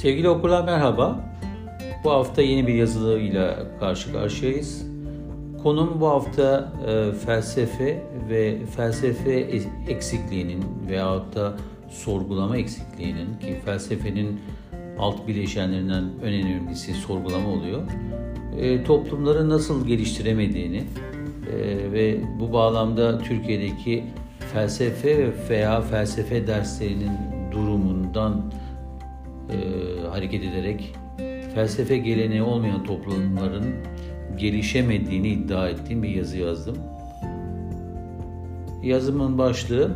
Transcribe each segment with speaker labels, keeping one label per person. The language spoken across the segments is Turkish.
Speaker 1: Sevgili okurlar merhaba. Bu hafta yeni bir yazılıyla karşı karşıyayız. Konum bu hafta e, felsefe ve felsefe eksikliğinin veyahut da sorgulama eksikliğinin ki felsefenin alt bileşenlerinden en önemlisi sorgulama oluyor. E, toplumları nasıl geliştiremediğini e, ve bu bağlamda Türkiye'deki felsefe veya felsefe derslerinin durumundan e, hareket ederek felsefe geleneği olmayan toplumların gelişemediğini iddia ettiğim bir yazı yazdım. Yazımın başlığı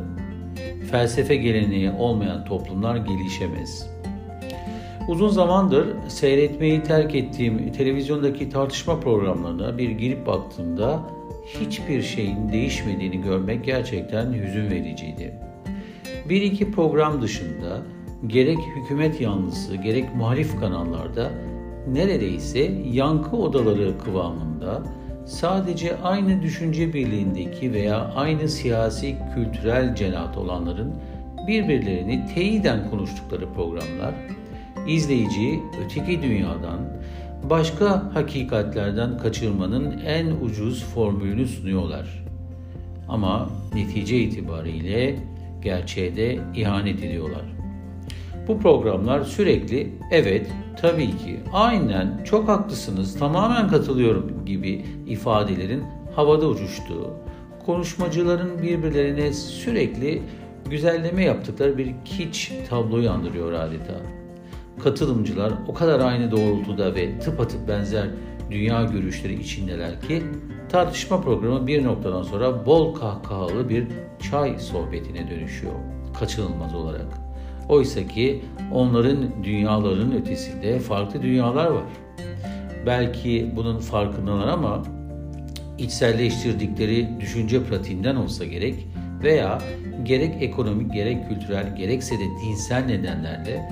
Speaker 1: felsefe geleneği olmayan toplumlar gelişemez. Uzun zamandır seyretmeyi terk ettiğim televizyondaki tartışma programlarına bir girip baktığımda hiçbir şeyin değişmediğini görmek gerçekten hüzün vericiydi. Bir iki program dışında gerek hükümet yanlısı gerek muhalif kanallarda neredeyse yankı odaları kıvamında sadece aynı düşünce birliğindeki veya aynı siyasi kültürel cenahta olanların birbirlerini teyiden konuştukları programlar, izleyiciyi öteki dünyadan, başka hakikatlerden kaçırmanın en ucuz formülünü sunuyorlar. Ama netice itibariyle gerçeğe de ihanet ediyorlar. Bu programlar sürekli evet, tabii ki, aynen, çok haklısınız, tamamen katılıyorum gibi ifadelerin havada uçuştuğu, konuşmacıların birbirlerine sürekli güzelleme yaptıkları bir kiç tabloyu andırıyor adeta. Katılımcılar o kadar aynı doğrultuda ve tıpatıp benzer dünya görüşleri içindeler ki tartışma programı bir noktadan sonra bol kahkahalı bir çay sohbetine dönüşüyor kaçınılmaz olarak. Oysa ki onların dünyaların ötesinde farklı dünyalar var. Belki bunun farkındalar ama içselleştirdikleri düşünce pratiğinden olsa gerek veya gerek ekonomik gerek kültürel gerekse de dinsel nedenlerle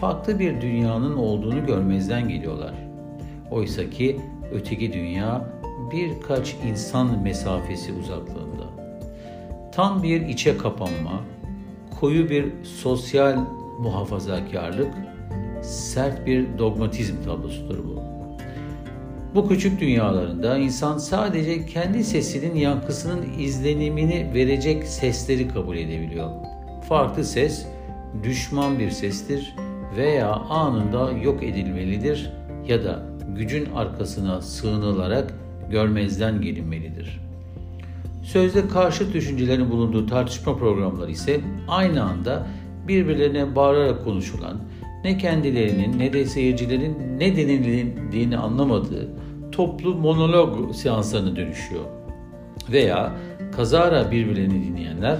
Speaker 1: farklı bir dünyanın olduğunu görmezden geliyorlar. Oysa ki öteki dünya birkaç insan mesafesi uzaklığında. Tam bir içe kapanma, koyu bir sosyal muhafazakarlık, sert bir dogmatizm tablosudur bu. Bu küçük dünyalarında insan sadece kendi sesinin yankısının izlenimini verecek sesleri kabul edebiliyor. Farklı ses düşman bir sestir veya anında yok edilmelidir ya da gücün arkasına sığınılarak görmezden gelinmelidir.'' Sözde karşıt düşüncelerin bulunduğu tartışma programları ise aynı anda birbirlerine bağırarak konuşulan, ne kendilerinin ne de seyircilerin ne denildiğini anlamadığı toplu monolog seanslarına dönüşüyor. Veya kazara birbirlerini dinleyenler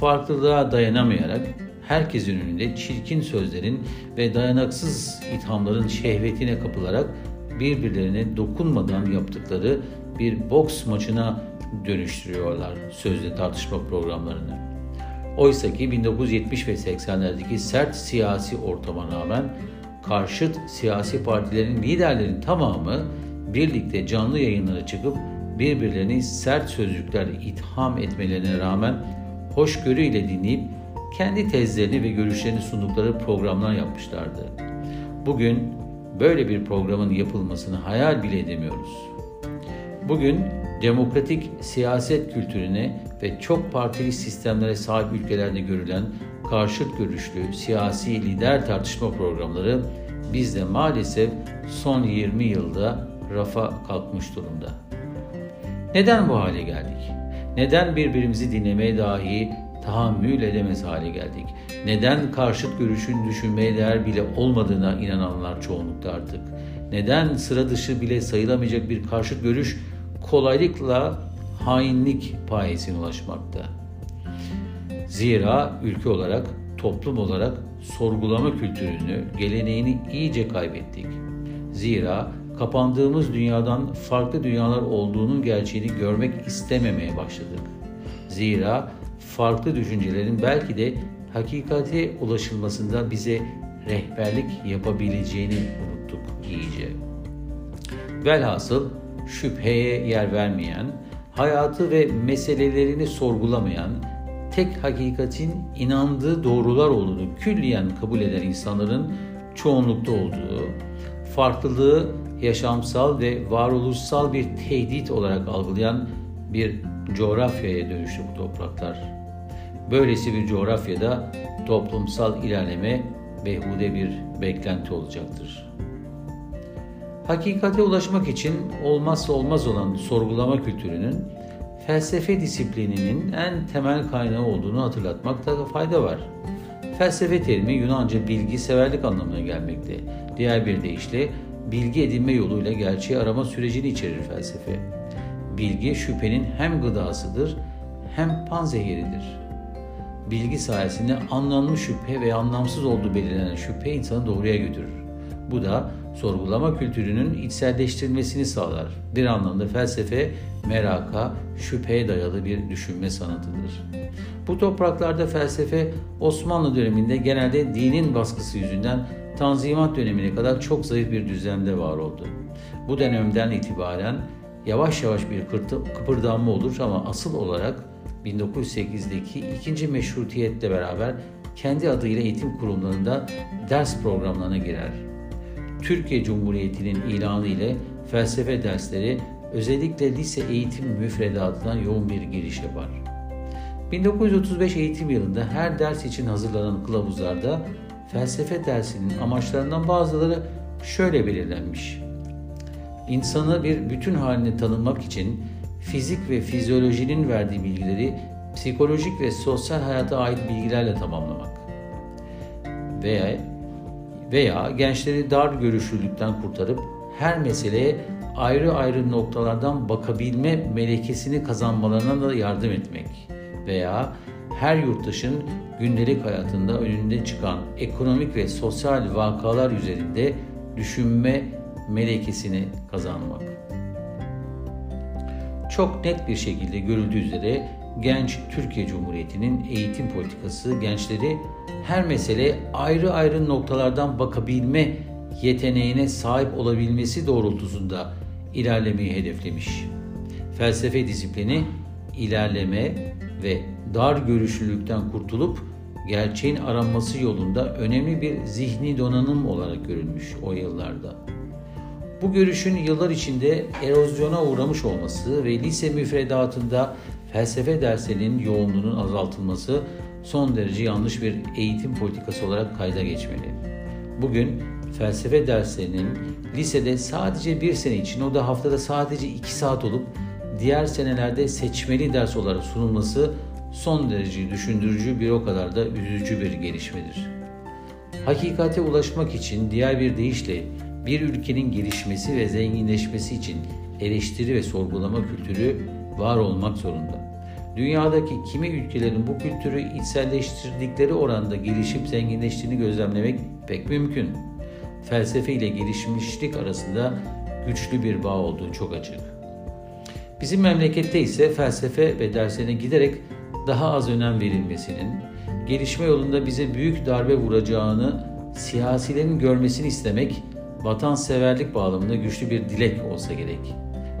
Speaker 1: farklılığa dayanamayarak herkesin önünde çirkin sözlerin ve dayanaksız ithamların şehvetine kapılarak birbirlerine dokunmadan yaptıkları bir boks maçına dönüştürüyorlar sözde tartışma programlarını. Oysa ki 1970 ve 80'lerdeki sert siyasi ortama rağmen karşıt siyasi partilerin liderlerin tamamı birlikte canlı yayınlara çıkıp birbirlerini sert sözcüklerle itham etmelerine rağmen hoşgörüyle dinleyip kendi tezlerini ve görüşlerini sundukları programlar yapmışlardı. Bugün böyle bir programın yapılmasını hayal bile edemiyoruz. Bugün demokratik siyaset kültürüne ve çok partili sistemlere sahip ülkelerde görülen karşıt görüşlü siyasi lider tartışma programları bizde maalesef son 20 yılda rafa kalkmış durumda. Neden bu hale geldik? Neden birbirimizi dinlemeye dahi tahammül edemez hale geldik? Neden karşıt görüşün düşünmeye değer bile olmadığına inananlar çoğunlukta artık? Neden sıra dışı bile sayılamayacak bir karşıt görüş kolaylıkla hainlik payesine ulaşmakta. Zira ülke olarak, toplum olarak sorgulama kültürünü, geleneğini iyice kaybettik. Zira kapandığımız dünyadan farklı dünyalar olduğunun gerçeğini görmek istememeye başladık. Zira farklı düşüncelerin belki de hakikate ulaşılmasında bize rehberlik yapabileceğini unuttuk iyice. Velhasıl şüpheye yer vermeyen, hayatı ve meselelerini sorgulamayan, tek hakikatin inandığı doğrular olduğunu külliyen kabul eden insanların çoğunlukta olduğu, farklılığı yaşamsal ve varoluşsal bir tehdit olarak algılayan bir coğrafyaya dönüştü bu topraklar. Böylesi bir coğrafyada toplumsal ilerleme behude bir beklenti olacaktır. Hakikate ulaşmak için olmazsa olmaz olan sorgulama kültürünün felsefe disiplininin en temel kaynağı olduğunu hatırlatmakta fayda var. Felsefe terimi Yunanca bilgi severlik anlamına gelmekte. Diğer bir deyişle bilgi edinme yoluyla gerçeği arama sürecini içerir felsefe. Bilgi şüphenin hem gıdasıdır hem panzehiridir. Bilgi sayesinde anlamlı şüphe ve anlamsız olduğu belirlenen şüphe insanı doğruya götürür. Bu da sorgulama kültürünün içselleştirilmesini sağlar. Bir anlamda felsefe meraka, şüpheye dayalı bir düşünme sanatıdır. Bu topraklarda felsefe Osmanlı döneminde genelde dinin baskısı yüzünden Tanzimat dönemine kadar çok zayıf bir düzlemde var oldu. Bu dönemden itibaren yavaş yavaş bir kıpırdanma olur ama asıl olarak 1908'deki ikinci meşrutiyetle beraber kendi adıyla eğitim kurumlarında ders programlarına girer. Türkiye Cumhuriyeti'nin ilanı ile felsefe dersleri özellikle lise eğitim müfredatına yoğun bir giriş yapar. 1935 eğitim yılında her ders için hazırlanan kılavuzlarda felsefe dersinin amaçlarından bazıları şöyle belirlenmiş. İnsanı bir bütün haline tanınmak için fizik ve fizyolojinin verdiği bilgileri psikolojik ve sosyal hayata ait bilgilerle tamamlamak. Veya veya gençleri dar görüşlülükten kurtarıp her meseleye ayrı ayrı noktalardan bakabilme melekesini kazanmalarına da yardım etmek veya her yurttaşın gündelik hayatında önünde çıkan ekonomik ve sosyal vakalar üzerinde düşünme melekesini kazanmak. Çok net bir şekilde görüldüğü üzere genç Türkiye Cumhuriyeti'nin eğitim politikası gençleri her mesele ayrı ayrı noktalardan bakabilme yeteneğine sahip olabilmesi doğrultusunda ilerlemeyi hedeflemiş. Felsefe disiplini ilerleme ve dar görüşlülükten kurtulup gerçeğin aranması yolunda önemli bir zihni donanım olarak görülmüş o yıllarda. Bu görüşün yıllar içinde erozyona uğramış olması ve lise müfredatında felsefe derslerinin yoğunluğunun azaltılması son derece yanlış bir eğitim politikası olarak kayda geçmeli. Bugün felsefe derslerinin lisede sadece bir sene için o da haftada sadece iki saat olup diğer senelerde seçmeli ders olarak sunulması son derece düşündürücü bir o kadar da üzücü bir gelişmedir. Hakikate ulaşmak için diğer bir deyişle bir ülkenin gelişmesi ve zenginleşmesi için eleştiri ve sorgulama kültürü var olmak zorunda. Dünyadaki kimi ülkelerin bu kültürü içselleştirdikleri oranda gelişip zenginleştiğini gözlemlemek pek mümkün. Felsefe ile gelişmişlik arasında güçlü bir bağ olduğu çok açık. Bizim memlekette ise felsefe ve derslerine giderek daha az önem verilmesinin, gelişme yolunda bize büyük darbe vuracağını siyasilerin görmesini istemek, vatanseverlik bağlamında güçlü bir dilek olsa gerek.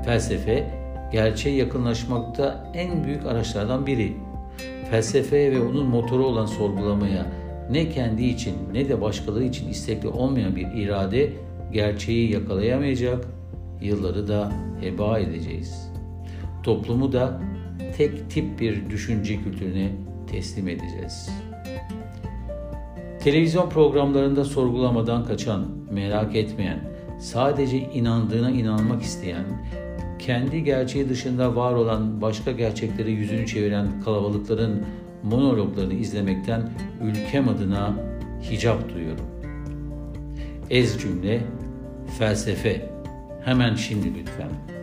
Speaker 1: Felsefe, gerçeğe yakınlaşmakta en büyük araçlardan biri. Felsefeye ve onun motoru olan sorgulamaya ne kendi için ne de başkaları için istekli olmayan bir irade gerçeği yakalayamayacak, yılları da heba edeceğiz. Toplumu da tek tip bir düşünce kültürüne teslim edeceğiz. Televizyon programlarında sorgulamadan kaçan, merak etmeyen, sadece inandığına inanmak isteyen, kendi gerçeği dışında var olan başka gerçeklere yüzünü çeviren kalabalıkların monologlarını izlemekten ülkem adına hicap duyuyorum. Ez cümle, felsefe. Hemen şimdi lütfen.